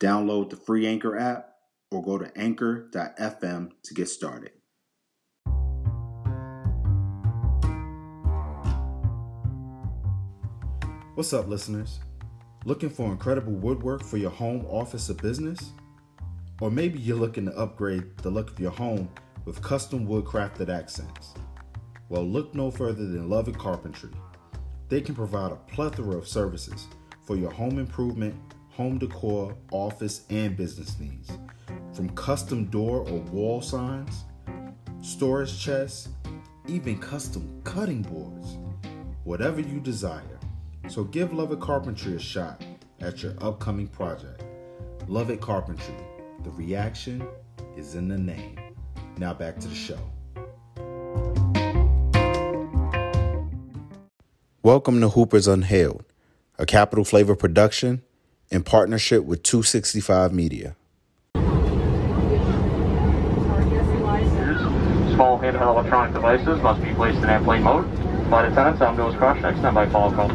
Download the free Anchor app or go to anchor.fm to get started. What's up, listeners? Looking for incredible woodwork for your home, office, or business? Or maybe you're looking to upgrade the look of your home with custom woodcrafted accents. Well, look no further than Love It Carpentry. They can provide a plethora of services for your home improvement, home decor, office, and business needs. From custom door or wall signs, storage chests, even custom cutting boards. Whatever you desire. So give Love It Carpentry a shot at your upcoming project. Love It Carpentry. The reaction is in the name. Now back to the show. Welcome to Hoopers Unhailed, a Capital Flavor production in partnership with 265 Media. Small handheld electronic devices must be placed in airplane mode. Flight attendants, on goes cross check, stand by follow call.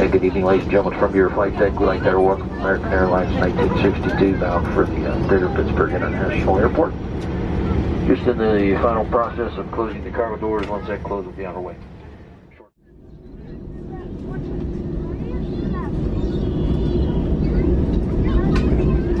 Uh, good evening, ladies and gentlemen. From your flight deck, we'd like to welcome American Airlines 1962 bound for the uh, Greater Pittsburgh International Airport. Just in the final process of closing the cargo doors. Once that closes, we'll be on our way.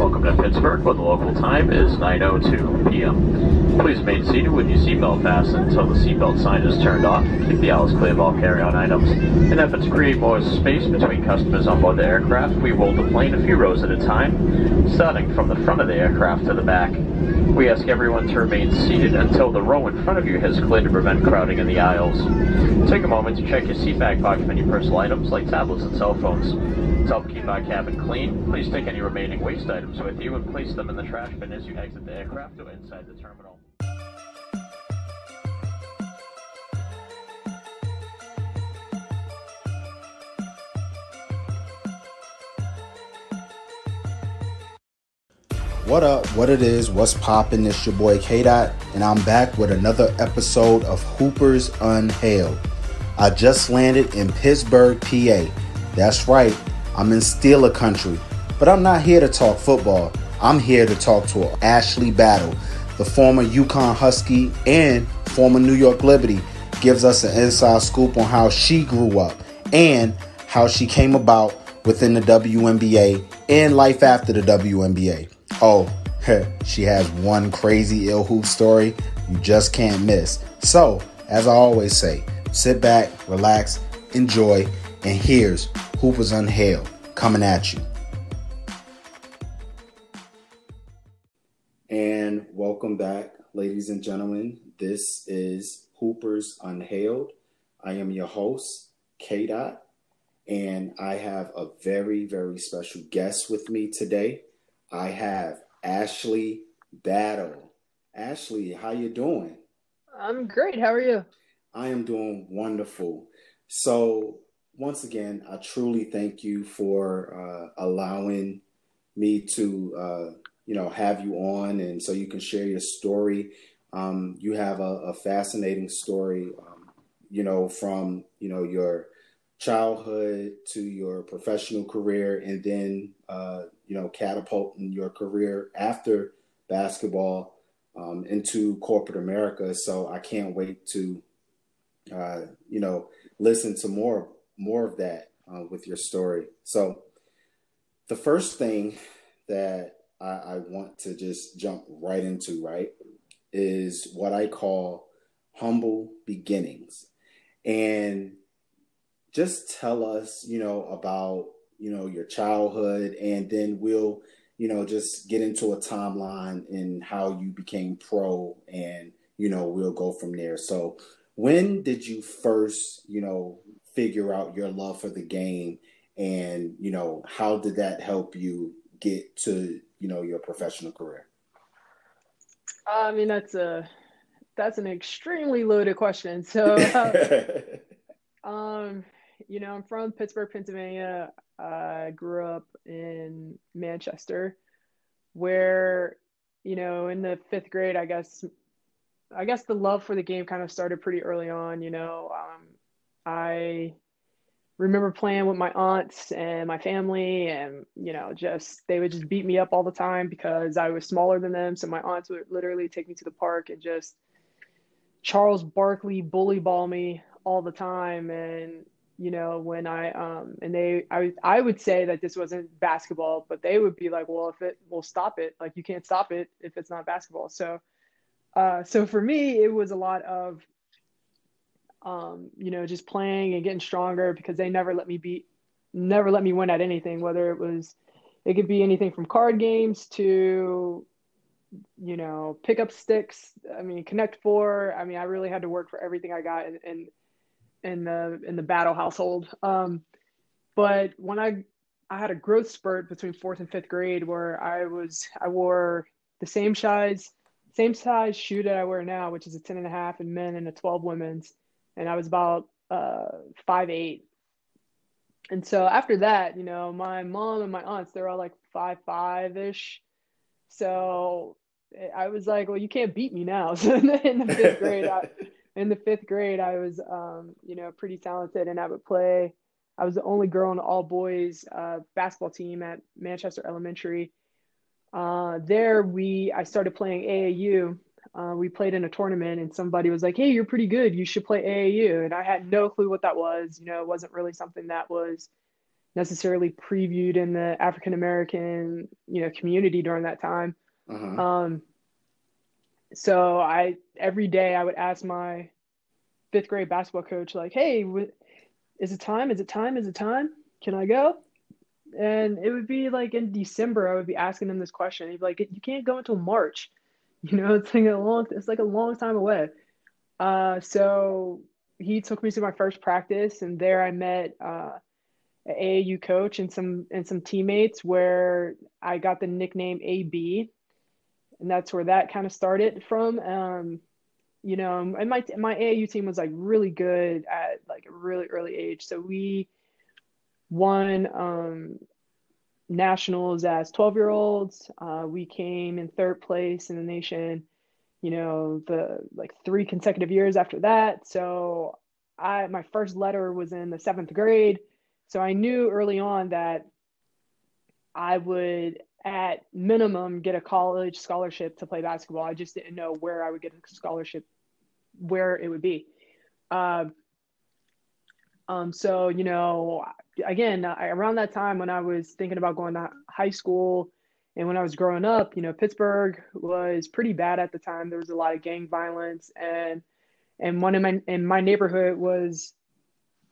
Welcome to Pittsburgh, where the local time is 9.02 p.m. Please remain seated with your seatbelt fastened until the seatbelt sign is turned off. Keep the aisles clear of all carry-on items. In efforts to create more space between customers on board the aircraft, we roll the plane a few rows at a time, starting from the front of the aircraft to the back. We ask everyone to remain seated until the row in front of you has cleared to prevent crowding in the aisles. Take a moment to check your seat back pocket for any personal items like tablets and cell phones. To help keep our cabin clean, please take any remaining waste items with you and place them in the trash bin as you exit the aircraft or inside the terminal. What up, what it is, what's poppin'? It's your boy K Dot, and I'm back with another episode of Hoopers Unhailed. I just landed in Pittsburgh, PA. That's right, I'm in Steeler country, but I'm not here to talk football. I'm here to talk to Ashley Battle, the former UConn Husky and former New York Liberty, gives us an inside scoop on how she grew up and how she came about within the WNBA and life after the WNBA. Oh, she has one crazy ill hoop story you just can't miss. So, as I always say, sit back, relax, enjoy, and here's Hoopers Unhailed coming at you. And welcome back, ladies and gentlemen. This is Hoopers Unhailed. I am your host, K Dot, and I have a very, very special guest with me today. I have Ashley Battle. Ashley, how you doing? I'm great. How are you? I am doing wonderful. So, once again, I truly thank you for uh, allowing me to, uh, you know, have you on, and so you can share your story. Um, you have a, a fascinating story, um, you know, from you know your childhood to your professional career, and then uh, you know catapulting your career after basketball um, into corporate America. So I can't wait to, uh, you know, listen to more more of that uh, with your story. So the first thing that I, I want to just jump right into, right, is what I call humble beginnings. And just tell us, you know, about, you know, your childhood and then we'll, you know, just get into a timeline and how you became pro and, you know, we'll go from there. So when did you first, you know, figure out your love for the game and you know how did that help you get to you know your professional career? I mean that's a that's an extremely loaded question. So, uh, um, you know, I'm from Pittsburgh, Pennsylvania. I grew up in Manchester, where you know in the fifth grade, I guess, I guess the love for the game kind of started pretty early on. You know, um, I remember playing with my aunts and my family and you know just they would just beat me up all the time because i was smaller than them. So my aunts would literally take me to the park and just charles barkley bully ball me all the time. And you know when i um and they i i would say that this wasn't basketball but they would be like well if it will stop it. Like you can't stop it if it's not basketball. So uh so for me it was a lot of um, you know, just playing and getting stronger because they never let me beat, never let me win at anything, whether it was, it could be anything from card games to, you know, pick up sticks. I mean, connect four. I mean, I really had to work for everything I got in, in, in the, in the battle household. Um, but when I, I had a growth spurt between fourth and fifth grade where I was, I wore the same size, same size shoe that I wear now, which is a 10 and a half in men and a 12 women's and I was about uh, five eight. And so after that, you know, my mom and my aunts, they're all like five five ish. So I was like, well, you can't beat me now. So in the, in the fifth grade, I, in the fifth grade, I was, um, you know, pretty talented, and I would play. I was the only girl on the all boys uh, basketball team at Manchester Elementary. Uh, there, we I started playing AAU, uh, we played in a tournament and somebody was like, Hey, you're pretty good. You should play AAU. And I had no clue what that was. You know, it wasn't really something that was necessarily previewed in the African American, you know, community during that time. Uh-huh. Um, so I, every day I would ask my fifth grade basketball coach, like, Hey, is it time? Is it time? Is it time? Can I go? And it would be like in December, I would be asking him this question. He'd be like, You can't go until March. You know, it's like a long it's like a long time away. Uh, so he took me to my first practice, and there I met uh, an AAU coach and some and some teammates where I got the nickname AB, and that's where that kind of started from. Um, you know, and my my AAU team was like really good at like a really early age, so we won um, nationals as 12 year olds. Uh, we came in third place in the nation, you know, the like three consecutive years after that. So I, my first letter was in the seventh grade. So I knew early on that I would at minimum get a college scholarship to play basketball. I just didn't know where I would get a scholarship, where it would be. Uh, um, so, you know, again, I, around that time when I was thinking about going to high school and when I was growing up, you know, Pittsburgh was pretty bad at the time. There was a lot of gang violence and, and one in my, in my neighborhood was,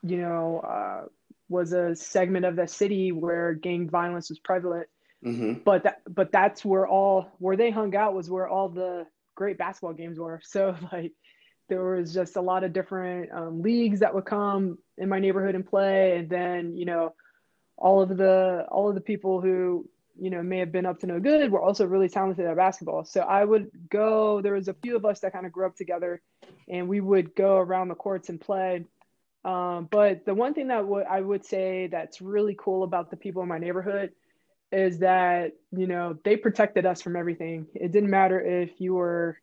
you know, uh, was a segment of the city where gang violence was prevalent. Mm-hmm. But that, but that's where all where they hung out was where all the great basketball games were. So like, there was just a lot of different um, leagues that would come in my neighborhood and play. And then you know all of the all of the people who you know may have been up to no good were also really talented at basketball. So i would go there was a few of us that kind of grew up together and we would go around the courts and play. Um, but the one thing that w- I would say that's really cool about the people in my neighborhood is that you know they protected us from everything. It didn't matter if you were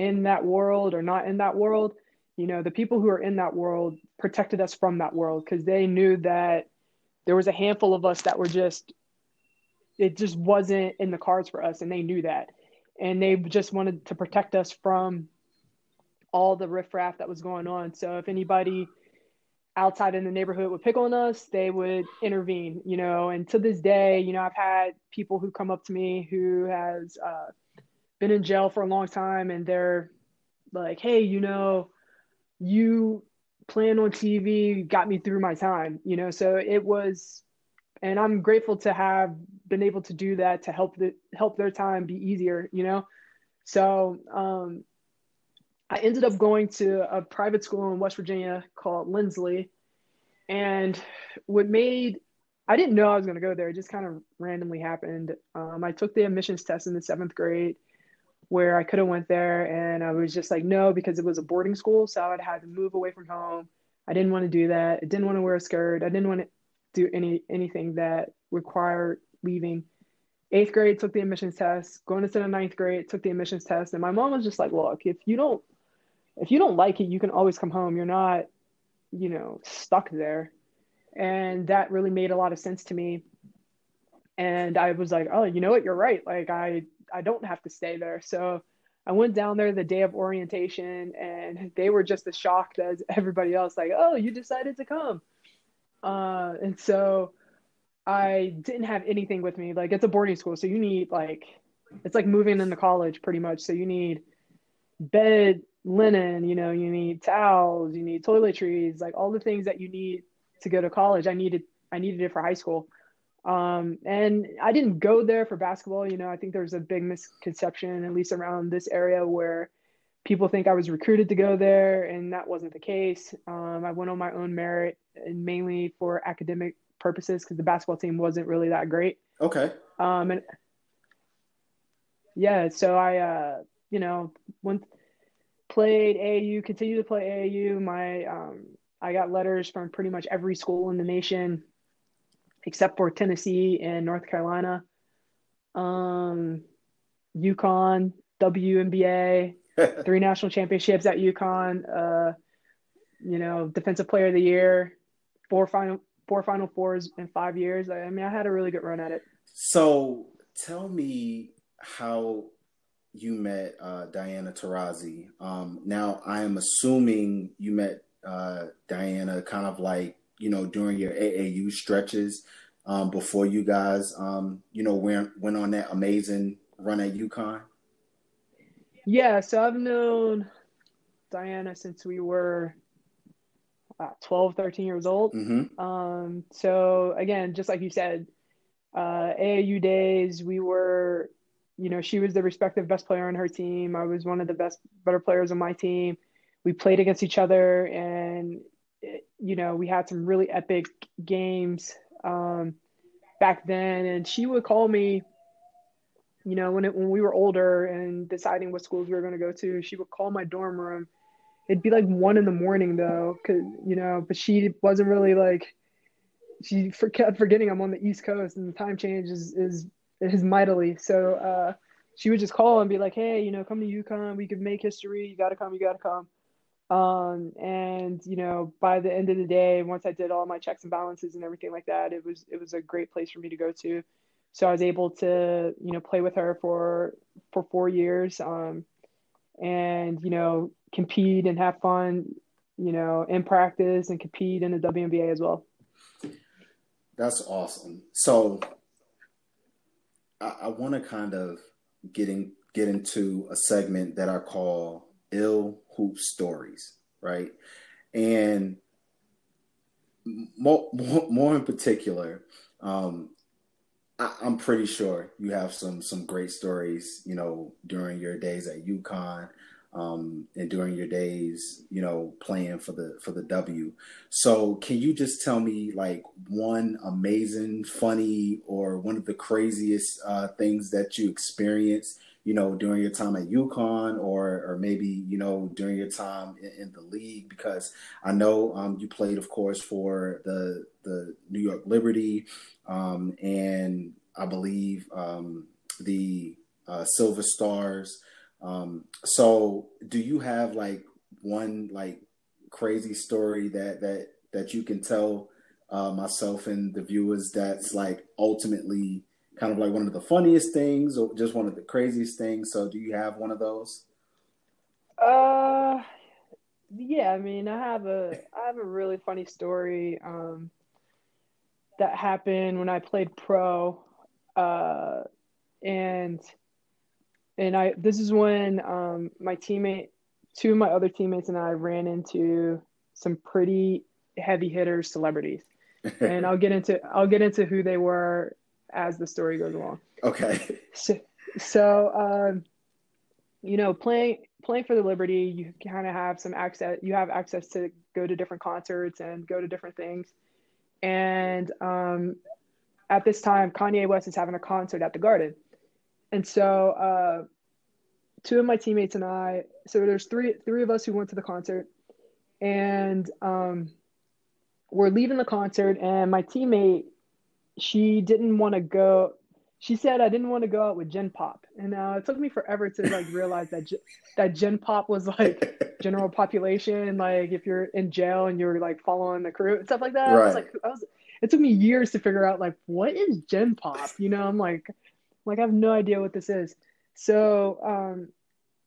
in that world or not in that world you know the people who are in that world protected us from that world because they knew that there was a handful of us that were just it just wasn't in the cards for us and they knew that. And they just wanted to protect us from all the riffraff that was going on. So if anybody outside in the neighborhood would pick on us they would intervene you know. And to this day you know i've had people who come up to me who has uh, been in jail for a long time and they're like, hey, you know, you playing on TV got me through my time, you know. So it was, and I'm grateful to have been able to do that to help the help their time be easier, you know. So um, I ended up going to a private school in West Virginia called Linsly, and what made I didn't know I was going to go there. It just kind of randomly happened. Um, I took the admissions test in the seventh grade where I could have went there and I was just like, no, because it was a boarding school. So I'd had to move away from home. I didn't want to do that. I didn't want to wear a skirt. I didn't want to do any anything that required leaving. Eighth grade took the admissions test. Going into the ninth grade took the admissions test, and my mom was just like, "Look, if you don't, if you don't like it, you can always come home. You're not, you know, stuck there." And that really made a lot of sense to me. And I was like, "Oh, you know what? You're right. Like I, I don't have to stay there." So I went down there the day of orientation, and they were just as shocked as everybody else. Like, "Oh, you decided to come." Uh, and so I didn't have anything with me. Like it's a boarding school, so you need like it's like moving into college pretty much. So you need bed linen, you know, you need towels, you need toiletries, like all the things that you need to go to college. I needed I needed it for high school. Um, and I didn't go there for basketball. You know, I think there's a big misconception, at least around this area, where people think I was recruited to go there, and that wasn't the case. Um, I went on my own merit and mainly for academic purposes because the basketball team wasn't really that great. Okay. Um, and yeah, so I, uh, you know, went played AAU, continued to play AAU. My, um, I got letters from pretty much every school in the nation, except for Tennessee and North Carolina. Um, UConn, WNBA, three national championships at UConn. Uh, you know, defensive player of the year, four final four Final Fours in five years. I mean, I had a really good run at it. So tell me how you met uh, Diana Taurasi. Um, now, I am assuming you met uh, Diana kind of like, you know, during your AAU stretches um, before you guys, um, you know, went, went on that amazing run at UConn. Yeah, so I've known Diana since we were uh, 12, 13 years old. Mm-hmm. Um, so again, just like you said, uh, AAU days, we were, you know, she was the respective best player on her team. I was one of the best, better players on my team. We played against each other, and you know, we had some really epic games um, back then. And she would call me, you know, when it, when we were older and deciding what schools we were going to go to. She would call my dorm room it'd be like one in the morning though, cause you know, but she wasn't really like she for, kept forgetting I'm on the East Coast and the time change is is is mightily. So uh, she would just call and be like, "Hey, you know, come to UConn. We could make history. You got to come. You got to come." Um, and you know, by the end of the day, once I did all my checks and balances and everything like that, it was it was a great place for me to go to. So I was able to you know play with her for for four years. Um, and you know compete and have fun, you know, in practice and compete in the WNBA as well. That's awesome. So I, I want to kind of get in, get into a segment that I call ill stories, right? And more, more, more in particular, um, I, am pretty sure you have some some great stories, you know, during your days at UConn um, and during your days, you know, playing for the for the W. So, can you just tell me like one amazing, funny, or one of the craziest uh, things that you experienced, you know, during your time at UConn, or or maybe you know during your time in, in the league? Because I know um, you played, of course, for the the New York Liberty, um, and I believe um, the uh, Silver Stars. Um, so do you have like one like crazy story that that that you can tell uh, myself and the viewers that's like ultimately kind of like one of the funniest things or just one of the craziest things? So do you have one of those? Uh yeah, I mean, I have a I have a really funny story um that happened when I played pro uh and and I this is when um, my teammate, two of my other teammates, and I ran into some pretty heavy hitters, celebrities, and I'll get into I'll get into who they were as the story goes along. Okay. So, so um, you know, playing playing for the Liberty, you kind of have some access. You have access to go to different concerts and go to different things. And um, at this time, Kanye West is having a concert at the Garden, and so uh, two of my teammates and I. So there's three three of us who went to the concert, and um, we're leaving the concert, and my teammate, she didn't want to go. She said I didn't want to go out with Gen Pop, and uh, it took me forever to like realize that that Gen Pop was like general population. Like if you're in jail and you're like following the crew and stuff like that. Right. I was like, I was. It took me years to figure out like what is Gen Pop. You know, I'm like, like I have no idea what this is. So, um,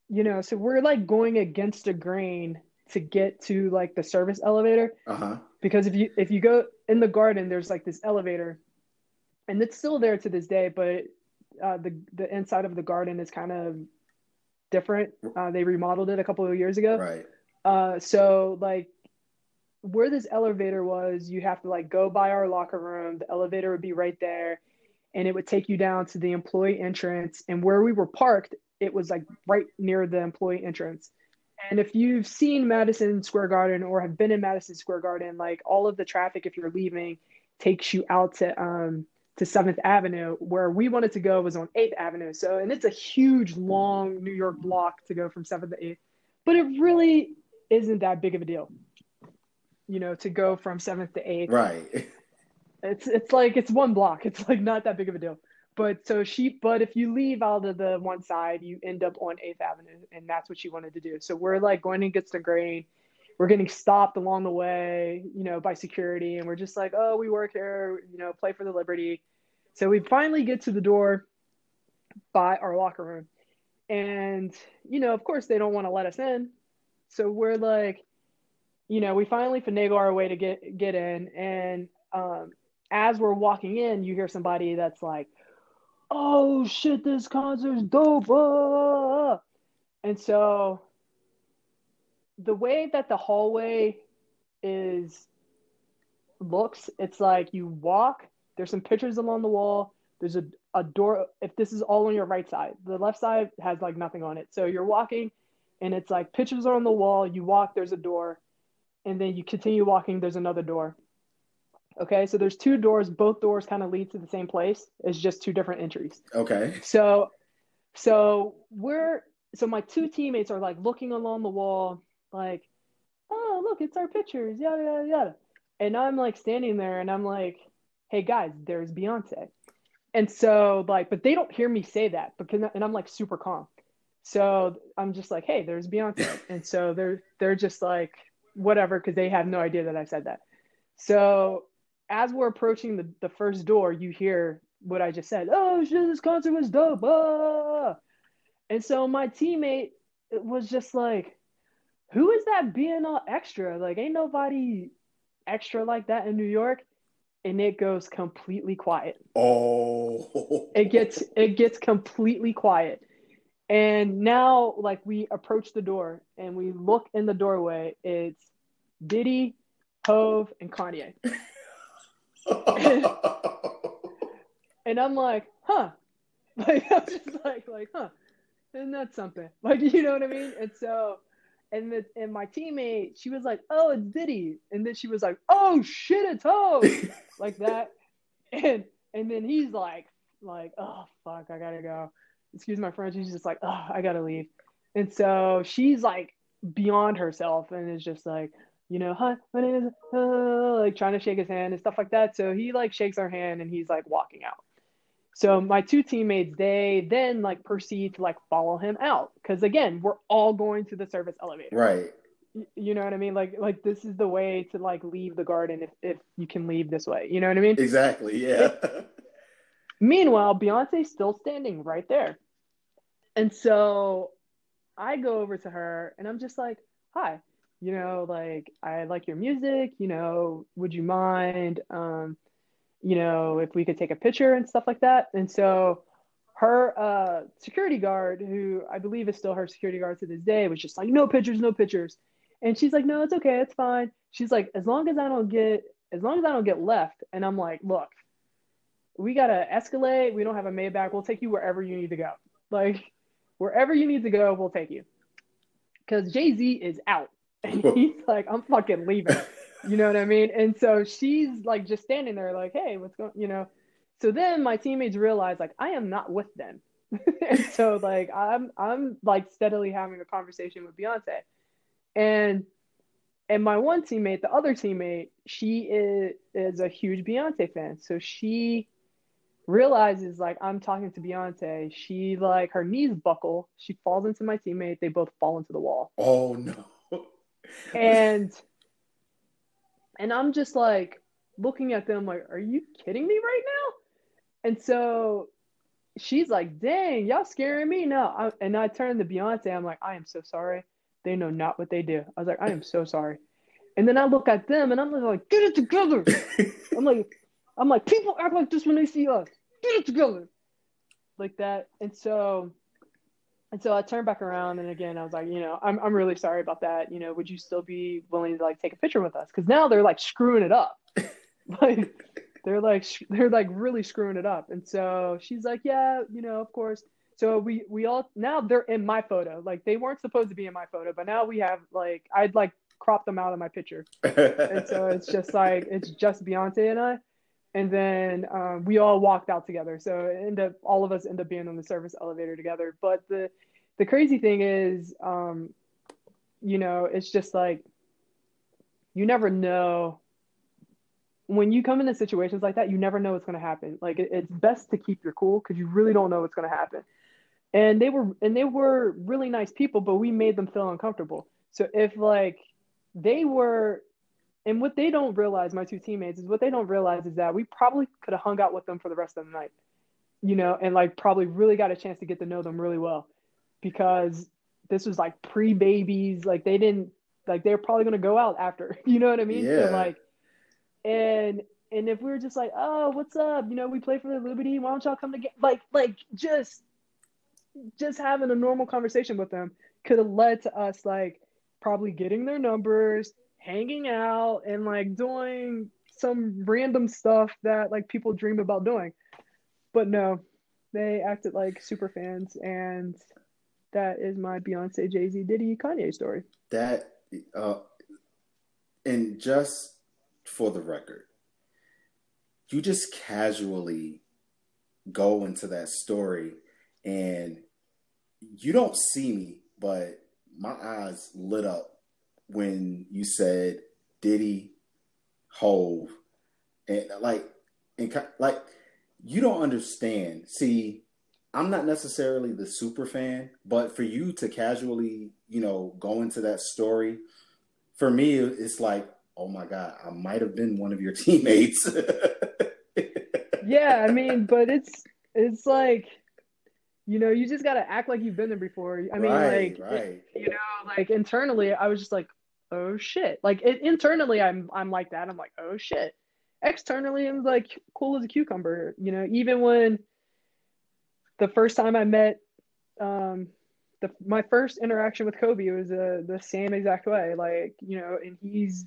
you know, so we're like going against a grain to get to like the service elevator. Uh-huh. Because if you if you go in the garden, there's like this elevator, and it's still there to this day, but uh, the the inside of the garden is kind of different. Uh, they remodeled it a couple of years ago. Right. Uh, so like where this elevator was, you have to like go by our locker room. The elevator would be right there, and it would take you down to the employee entrance. And where we were parked, it was like right near the employee entrance. And if you've seen Madison Square Garden or have been in Madison Square Garden, like all of the traffic, if you're leaving, takes you out to um, to Seventh Avenue. Where we wanted to go was on Eighth Avenue. So, and it's a huge, long New York block to go from Seventh to Eighth, but it really isn't that big of a deal. You know, to go from Seventh to Eighth. Right. It's it's like it's one block. It's like not that big of a deal. But so she, but if you leave out of the one side, you end up on Eighth Avenue, and that's what she wanted to do. So we're like going against the grain. We're getting stopped along the way, you know, by security, and we're just like, oh, we work here, you know, play for the Liberty. So we finally get to the door by our locker room, and you know, of course, they don't want to let us in. So we're like, you know, we finally finagle our way to get get in, and um, as we're walking in, you hear somebody that's like oh shit, this concert's dope. Ah! And so the way that the hallway is looks, it's like you walk, there's some pictures along the wall, there's a, a door if this is all on your right side. The left side has like nothing on it. So you're walking and it's like pictures are on the wall, you walk, there's a door, and then you continue walking, there's another door. Okay, so there's two doors. Both doors kind of lead to the same place. It's just two different entries. Okay. So, so we're so my two teammates are like looking along the wall, like, oh look, it's our pictures, yada yada yada. And I'm like standing there, and I'm like, hey guys, there's Beyonce. And so like, but they don't hear me say that because, and I'm like super calm. So I'm just like, hey, there's Beyonce, and so they're they're just like whatever because they have no idea that I said that. So as we're approaching the, the first door, you hear what I just said. Oh shit, this concert was dope. Ah! And so my teammate was just like, who is that being all extra? Like, ain't nobody extra like that in New York. And it goes completely quiet. Oh. It gets it gets completely quiet. And now like we approach the door and we look in the doorway, it's Diddy, Hov, and Kanye. and, I'm like, huh. Like I'm just like like, huh. Isn't that something? Like you know what I mean? And so and the and my teammate, she was like, Oh, it's Diddy. And then she was like, Oh shit, it's Ho like that. And and then he's like like, oh fuck, I gotta go. Excuse my French. He's just like, oh, I gotta leave. And so she's like beyond herself and is just like, you know, hi, my name is, uh, like trying to shake his hand and stuff like that. So he like shakes our hand and he's like walking out. So my two teammates, they then like proceed to like follow him out because again, we're all going to the service elevator. Right. You know what I mean? Like like this is the way to like leave the garden if if you can leave this way. You know what I mean? Exactly. Yeah. Meanwhile, Beyonce's still standing right there. And so I go over to her and I'm just like, "Hi." you know, like I like your music, you know, would you mind, um, you know, if we could take a picture and stuff like that. And so her uh, security guard, who I believe is still her security guard to this day, was just like, no pictures, no pictures. And she's like, no, it's okay, it's fine. She's like, as long as I don't get, as long as I don't get left. And I'm like, look, we gotta escalate. We don't have a Maybach. We'll take you wherever you need to go. Like wherever you need to go, we'll take you. Because Jay Z is out. And he's like, I'm fucking leaving. You know what I mean? And so she's like just standing there, like, hey, what's going you know? So then my teammates realized like I am not with them. and so like I'm I'm like steadily having a conversation with Beyonce. And and my one teammate, the other teammate, she is is a huge Beyonce fan. So she realizes like I'm talking to Beyonce. She like her knees buckle. She falls into my teammate. They both fall into the wall. Oh no. and and I'm just like looking at them like, are you kidding me right now? And so she's like, dang, y'all scaring me now. and I turn to Beyonce. I'm like, I am so sorry. They know not what they do. I was like, I am so sorry. And then I look at them and I'm like, get it together. I'm like, I'm like, people act like this when they see us. Get it together. Like that. And so and so I turned back around and again I was like, you know, I'm I'm really sorry about that. You know, would you still be willing to like take a picture with us? Because now they're like screwing it up. like they're like they're like really screwing it up. And so she's like, yeah, you know, of course. So we we all now they're in my photo. Like they weren't supposed to be in my photo, but now we have like I'd like crop them out of my picture. and so it's just like it's just Beyonce and I. And then um, we all walked out together. So end up all of us end up being on the service elevator together. But the the crazy thing is, um, you know, it's just like you never know when you come into situations like that, you never know what's going to happen. Like it, it's best to keep your cool because you really don't know what's going to happen. And they were and they were really nice people, but we made them feel uncomfortable. So if like they were and what they don't realize, my two teammates, is what they don't realize is that we probably could have hung out with them for the rest of the night, you know, and like probably really got a chance to get to know them really well because this was like pre babies. Like they didn't, like they're probably going to go out after, you know what I mean? Yeah. So like, and, and if we were just like, oh, what's up? You know, we play for the Liberty. Why don't y'all come to get Like, like just, just having a normal conversation with them could have led to us like probably getting their numbers, hanging out, and like doing some random stuff that like people dream about doing. But no, they acted like super fans, and that is my Beyonce, Jay Z, Diddy, Kanye story. That, uh, and just for the record, you just casually go into that story and you don't see me, but my eyes lit up when you said Diddy, Hov, and like, and like, you don't understand. See, I'm not necessarily the super fan, but for you to casually, you know, go into that story, for me, it's like, oh my god, I might have been one of your teammates. yeah, I mean, but it's it's like you know, you just got to act like you've been there before. I mean, right, like, right. You know, like internally, I was just like, oh shit. Like it, internally, I'm I'm like that. I'm like, oh shit. Externally, I'm like cool as a cucumber. You know, even when the first time I met, um, the my first interaction with Kobe was uh, the same exact way. Like, you know, and he's,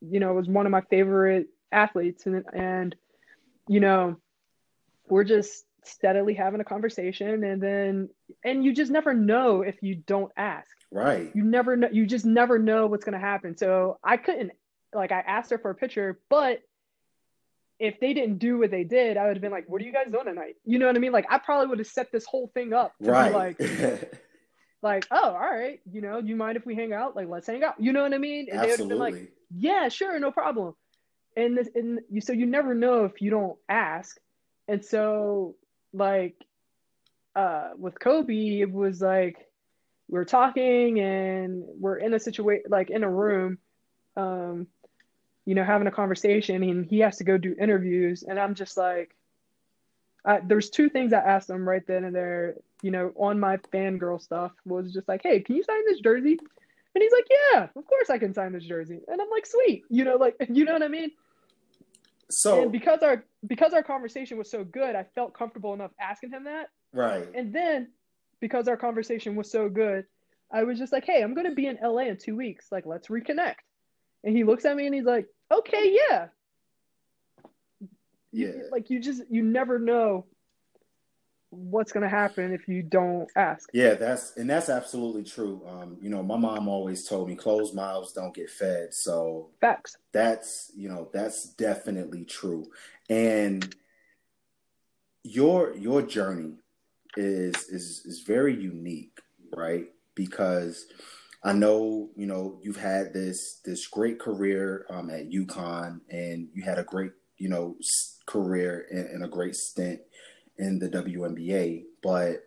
you know, was one of my favorite athletes, and and, you know, we're just steadily having a conversation and then and you just never know if you don't ask. Right. You never know you just never know what's going to happen. So i couldn't like i asked her for a picture but if they didn't do what they did i would have been like what are you guys doing tonight? You know what i mean? Like i probably would have set this whole thing up right. like like oh all right you know do you mind if we hang out? Like let's hang out. You know what i mean? And Absolutely. they would have been like yeah sure no problem. And this and you so you never know if you don't ask. And so like uh with Kobe, it was like we are talking and we're in a situation like in a room, um, you know, having a conversation and he has to go do interviews and I'm just like I, there's two things I asked him right then and there, you know, on my fangirl stuff was just like, hey, can you sign this jersey? And he's like, yeah, of course I can sign this jersey. And I'm like, sweet, you know, like, you know what I mean? So and because our because our conversation was so good, I felt comfortable enough asking him that. Right. And then because our conversation was so good, I was just like, "Hey, I'm going to be in LA in 2 weeks. Like, let's reconnect." And he looks at me and he's like, "Okay, yeah." Yeah. You, like you just you never know what's going to happen if you don't ask. Yeah, that's and that's absolutely true. Um, you know, my mom always told me closed mouths don't get fed. So facts. That's you know that's definitely true. And your your journey is is is very unique, right? Because I know you know you've had this this great career um, at UConn, and you had a great you know career and, and a great stint in the WNBA. But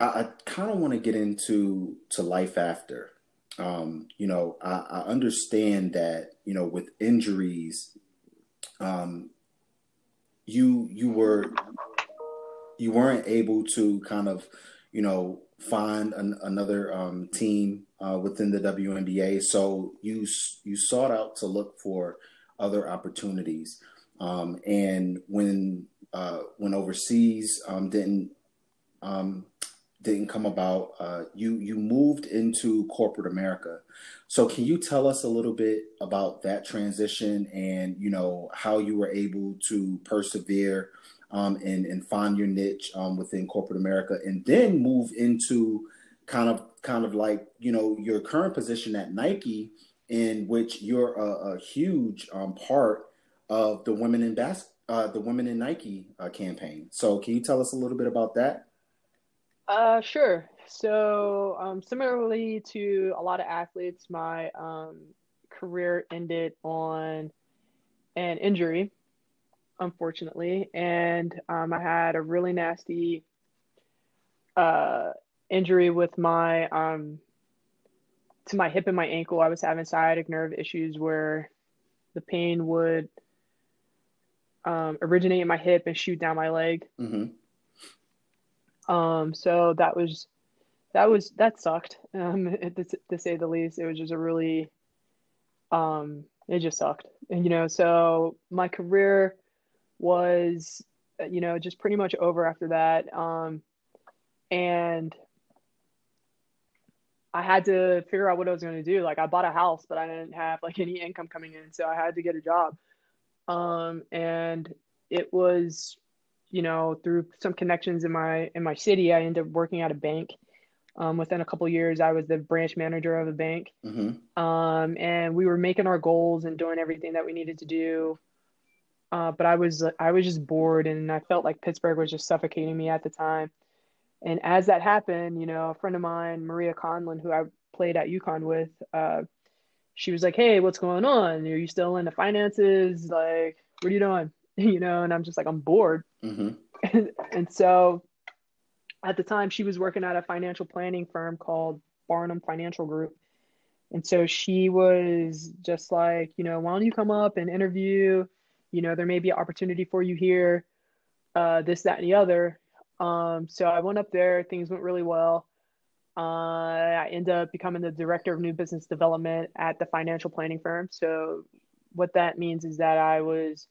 I, I kind of want to get into to life after. Um, you know, I, I, understand that you know with injuries, um, you you were you weren't able to kind of you know find an, another um, team uh, within the WNBA. So you you sought out to look for other opportunities. Um, and when uh, when overseas um, didn't um, didn't come about, uh, you you moved into corporate America. So can you tell us a little bit about that transition and you know how you were able to persevere um, and and find your niche um, within corporate America, and then move into kind of kind of like you know your current position at Nike, in which you're a, a huge um, part of the women in bas- uh, the women in Nike uh, campaign. So can you tell us a little bit about that? Uh, sure. So um, similarly to a lot of athletes, my um, career ended on an injury unfortunately, and um, I had a really nasty uh, injury with my um, to my hip and my ankle. I was having sciatic nerve issues where the pain would um, originate in my hip and shoot down my leg. Mm-hmm. Um, so that was that was that sucked um, to, to say the least. It was just a really um, it just sucked, and you know, so my career was you know just pretty much over after that um, and i had to figure out what i was going to do like i bought a house but i didn't have like any income coming in so i had to get a job um, and it was you know through some connections in my in my city i ended up working at a bank um, within a couple years i was the branch manager of a bank mm-hmm. um, and we were making our goals and doing everything that we needed to do uh, but I was I was just bored, and I felt like Pittsburgh was just suffocating me at the time. And as that happened, you know, a friend of mine, Maria Conlon, who I played at UConn with, uh, she was like, "Hey, what's going on? Are you still into finances? Like, what are you doing?" You know, and I'm just like, "I'm bored." Mm-hmm. And, and so, at the time, she was working at a financial planning firm called Barnum Financial Group. And so she was just like, you know, why don't you come up and interview? you know, there may be an opportunity for you here, uh, this, that, and the other. Um, so I went up there, things went really well. Uh, I ended up becoming the director of new business development at the financial planning firm. So what that means is that I was,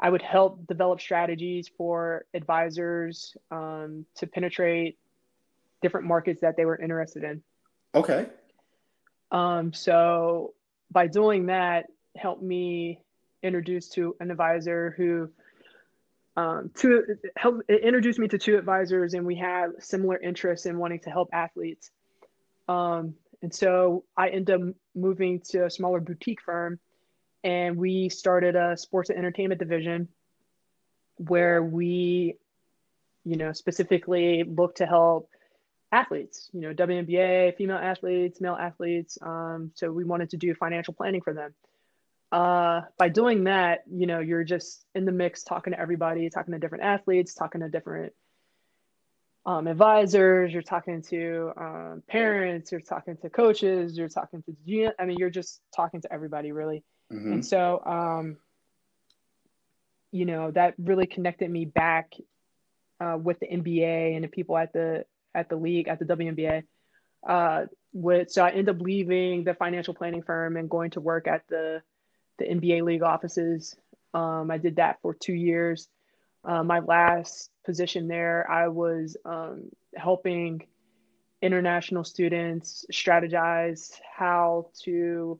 I would help develop strategies for advisors um, to penetrate different markets that they were interested in. Okay. Um, so by doing that, helped me introduce to an advisor who um, to help introduced me to two advisors, and we had similar interests in wanting to help athletes. Um, and so I ended up moving to a smaller boutique firm, and we started a sports and entertainment division where we, you know, specifically look to help athletes, you know, WNBA, female athletes, male athletes. Um, so we wanted to do financial planning for them uh, by doing that, you know, you're just in the mix talking to everybody, talking to different athletes, talking to different um, advisors, you're talking to um, parents, you're talking to coaches, you're talking to GM. I mean, you're just talking to everybody really. Mm-hmm. And so, um, you know, that really connected me back uh, with the NBA and the people at the at the league at the WNBA. Uh, with so I ended up leaving the financial planning firm and going to work at the the NBA league offices. Um, I did that for two years. Uh, my last position there, I was um, helping international students strategize how to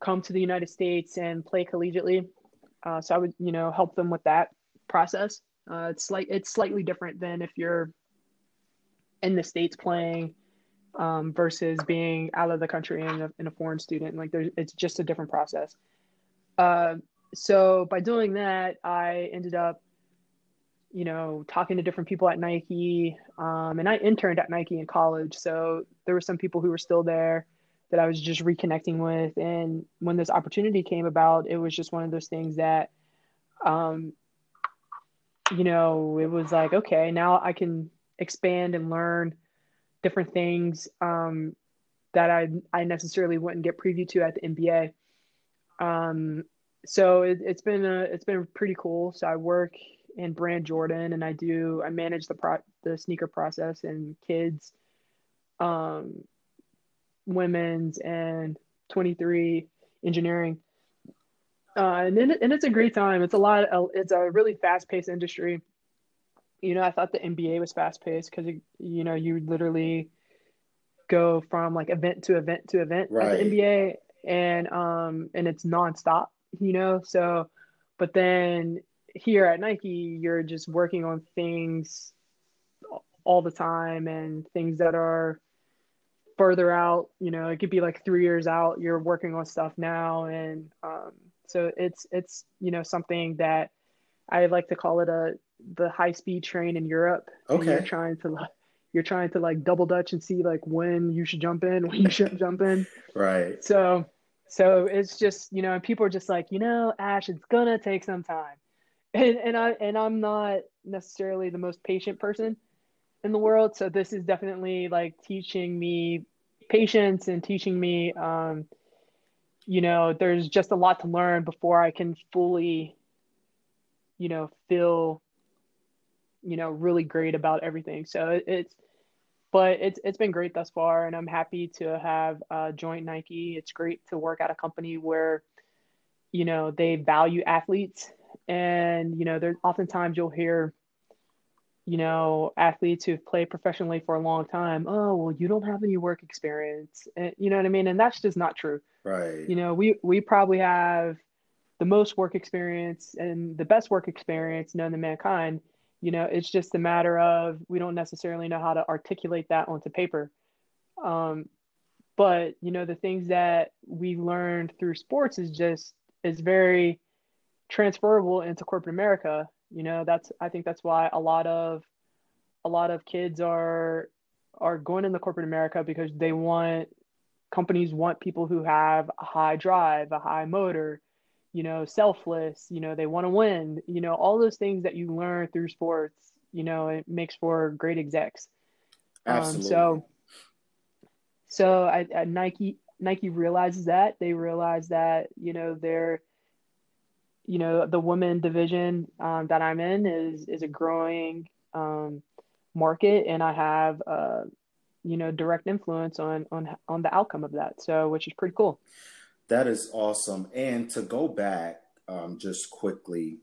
come to the United States and play collegiately. Uh, so I would, you know, help them with that process. Uh, it's like it's slightly different than if you're in the states playing um, versus being out of the country and a, and a foreign student. Like there's, it's just a different process. Uh, so by doing that, I ended up, you know, talking to different people at Nike. Um, and I interned at Nike in college. So there were some people who were still there that I was just reconnecting with. And when this opportunity came about, it was just one of those things that, um, you know, it was like, okay, now I can expand and learn different things um, that I, I necessarily wouldn't get preview to at the NBA. Um, so it, has been a, it's been pretty cool. So I work in brand Jordan, and I do I manage the pro the sneaker process and kids, um, women's and twenty three engineering. Uh, and then and it's a great time. It's a lot. Of, it's a really fast paced industry. You know, I thought the NBA was fast paced because you know you literally go from like event to event to event right. at the NBA, and um and it's nonstop. You know, so but then here at Nike, you're just working on things all the time and things that are further out. You know, it could be like three years out. You're working on stuff now, and um, so it's it's you know something that I like to call it a the high speed train in Europe. Okay, you're trying to like you're trying to like double dutch and see like when you should jump in, when you shouldn't jump in. Right. So so it's just you know, people are just like you know, Ash, it's gonna take some time. And and I and I'm not necessarily the most patient person in the world, so this is definitely like teaching me patience and teaching me um you know there's just a lot to learn before I can fully you know feel you know really great about everything. So it, it's but it's it's been great thus far and i'm happy to have uh, joined nike. It's great to work at a company where you know they value athletes. And you know there's oftentimes you'll hear you know athletes who've played professionally for a long time oh well you don't have any work experience. And, you know what i mean? And that's just not true. Right. You know we we probably have the most work experience and the best work experience known to mankind you know it's just a matter of we don't necessarily know how to articulate that onto paper um, but you know the things that we learned through sports is just is very transferable into corporate America. You know, that's I think that's why a lot of a lot of kids are are going into corporate America because they want companies want people who have a high drive, a high motor, you know, selfless, you know, they want to win, you know, all those things that you learn through sports, you know, it makes for great execs. Absolutely. Um, so, so I, I, Nike, Nike realizes that they realize that, you know, they're, you know the women division um, that I'm in is is a growing um, market, and I have uh, you know direct influence on on on the outcome of that. So, which is pretty cool. That is awesome. And to go back um, just quickly,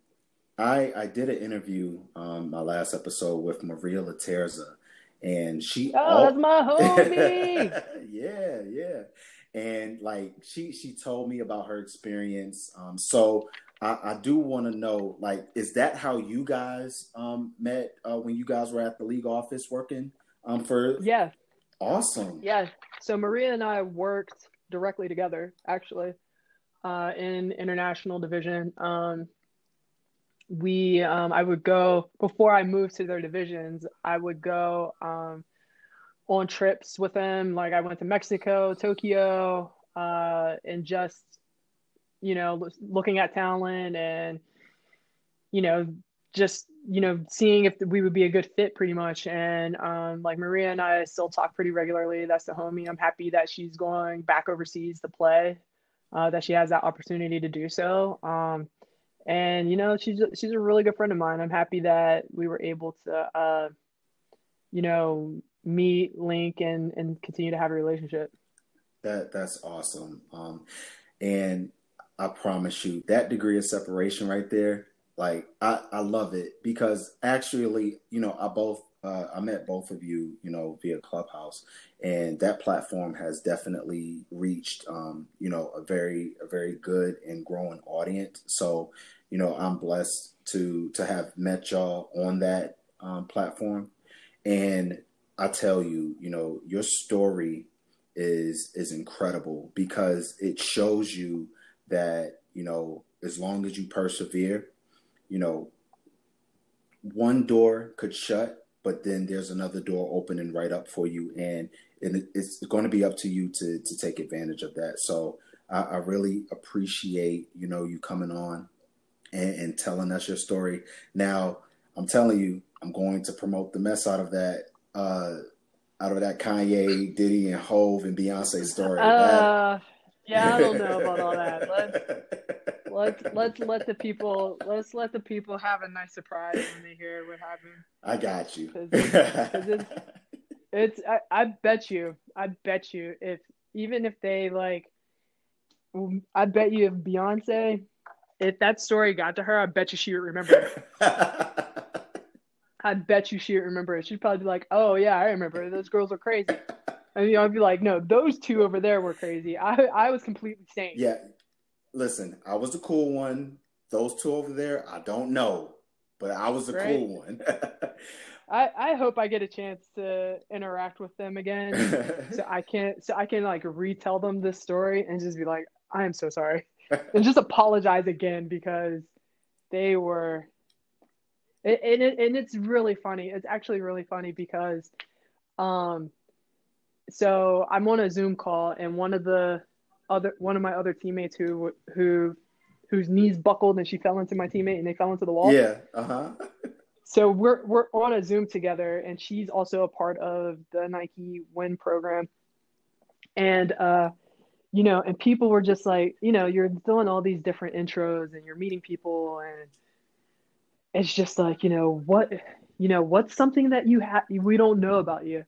I I did an interview um, my last episode with Maria Laterza, and she oh all... that's my homie. yeah, yeah. And like she she told me about her experience. Um, so I, I do want to know, like, is that how you guys um, met uh, when you guys were at the league office working um, for? Yeah. Awesome. Yeah. So Maria and I worked directly together, actually, uh, in international division. Um, we, um, I would go before I moved to their divisions. I would go um, on trips with them. Like I went to Mexico, Tokyo, uh, and just you know, looking at talent and, you know, just, you know, seeing if we would be a good fit pretty much. And um, like Maria and I still talk pretty regularly. That's the homie. I'm happy that she's going back overseas to play, uh, that she has that opportunity to do so. Um, and you know, she's she's a really good friend of mine. I'm happy that we were able to, uh, you know, meet, link, and and continue to have a relationship. That that's awesome. Um, and I promise you that degree of separation right there, like I, I love it because actually, you know, I both uh, I met both of you, you know, via Clubhouse, and that platform has definitely reached, um, you know, a very a very good and growing audience. So, you know, I'm blessed to to have met y'all on that um, platform, and I tell you, you know, your story is is incredible because it shows you that you know as long as you persevere you know one door could shut, but then there's another door opening right up for you, and, and it's going to be up to you to to take advantage of that. So I, I really appreciate you know you coming on and, and telling us your story. Now I'm telling you, I'm going to promote the mess out of that. Uh, out of that Kanye, Diddy, and Hov and Beyonce story. Uh, yeah, I don't know about all that. Let's let's let's let the people let's let the people have a nice surprise when they hear what happened. I got you. Cause it's, cause it's, it's I, I bet you I bet you if even if they like I bet you if Beyonce if that story got to her, I bet you she would remember I bet you she would remember it. She'd probably be like, "Oh yeah, I remember. Those girls are crazy." And you know, I'd be like, "No, those two over there were crazy. I I was completely sane." Yeah, listen, I was the cool one. Those two over there, I don't know, but I was the right? cool one. I, I hope I get a chance to interact with them again, so I can so I can like retell them this story and just be like, I am so sorry, and just apologize again because they were and, it, and it's really funny. It's actually really funny because, um, so I'm on a Zoom call and one of the other one of my other teammates who who whose knees buckled and she fell into my teammate and they fell into the wall. Yeah. Uh huh. so we're we're on a Zoom together and she's also a part of the Nike Win program, and uh, you know, and people were just like, you know, you're doing all these different intros and you're meeting people and it's just like you know what you know what's something that you have we don't know about you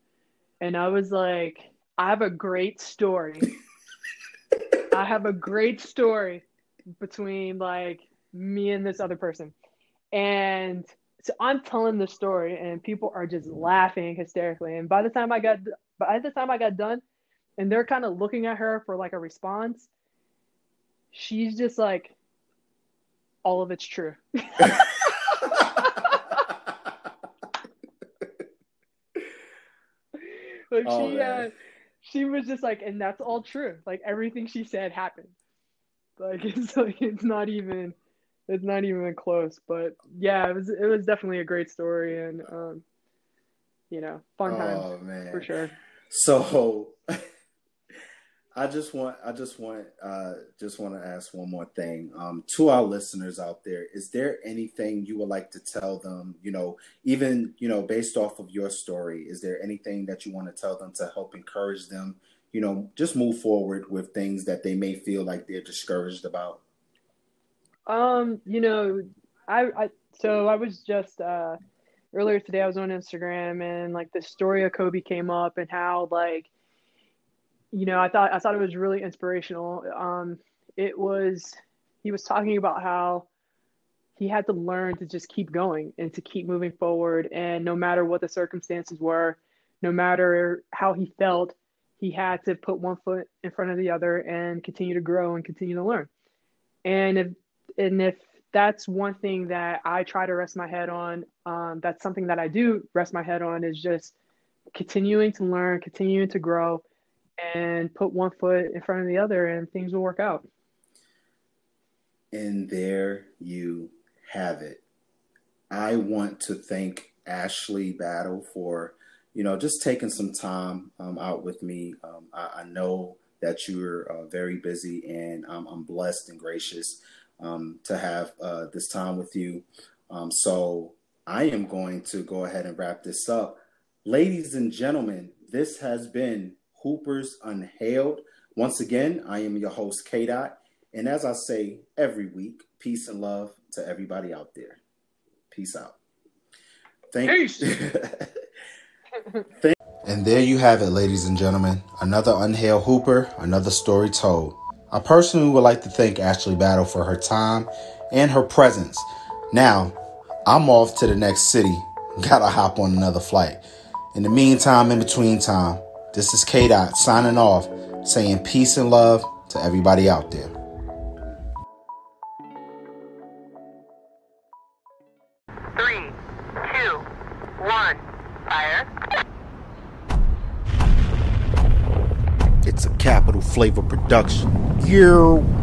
and i was like i have a great story i have a great story between like me and this other person. And so i'm telling the story and people are just laughing hysterically. And by the time i got by the time i got done and they're kind of looking at her for like a response she's just like all of it's true. Like oh, she uh, she was just like, and that's all true. Like everything she said happened. Like it's like it's not even it's not even close. But yeah, it was it was definitely a great story and um, you know, fun times oh, man. for sure. So I just want I just want uh just want to ask one more thing. Um to our listeners out there, is there anything you would like to tell them, you know, even, you know, based off of your story, is there anything that you want to tell them to help encourage them, you know, just move forward with things that they may feel like they're discouraged about? Um, you know, I I so I was just uh earlier today I was on Instagram and like the story of Kobe came up and how like you know, I thought I thought it was really inspirational. Um, it was he was talking about how he had to learn to just keep going and to keep moving forward, and no matter what the circumstances were, no matter how he felt, he had to put one foot in front of the other and continue to grow and continue to learn. And if and if that's one thing that I try to rest my head on, um, that's something that I do rest my head on is just continuing to learn, continuing to grow, and put one foot in front of the other and things will work out. And there you have it. I want to thank Ashley Battle for, you know, just taking some time um, out with me. Um, I, I, know that you're uh, very busy, and um, I'm blessed and gracious um, to have uh, this time with you. Um, so I am going to go ahead and wrap this up. Ladies and gentlemen, this has been Hoopers Unhailed. Once again, I am your host, K Dot. And as I say every week, peace and love to everybody out there. Peace out. Thank Peace. Thank- and there you have it, ladies and gentlemen. Another Unhailed Hooper, another story told. I personally would like to thank Ashley Battle for her time and her presence. Now, I'm off to the next city. Gotta hop on another flight. In the meantime, in between time, this is K Dot signing off, saying peace and love to everybody out there. Three, two, one, fire. It's a capital flavor production. Yeah.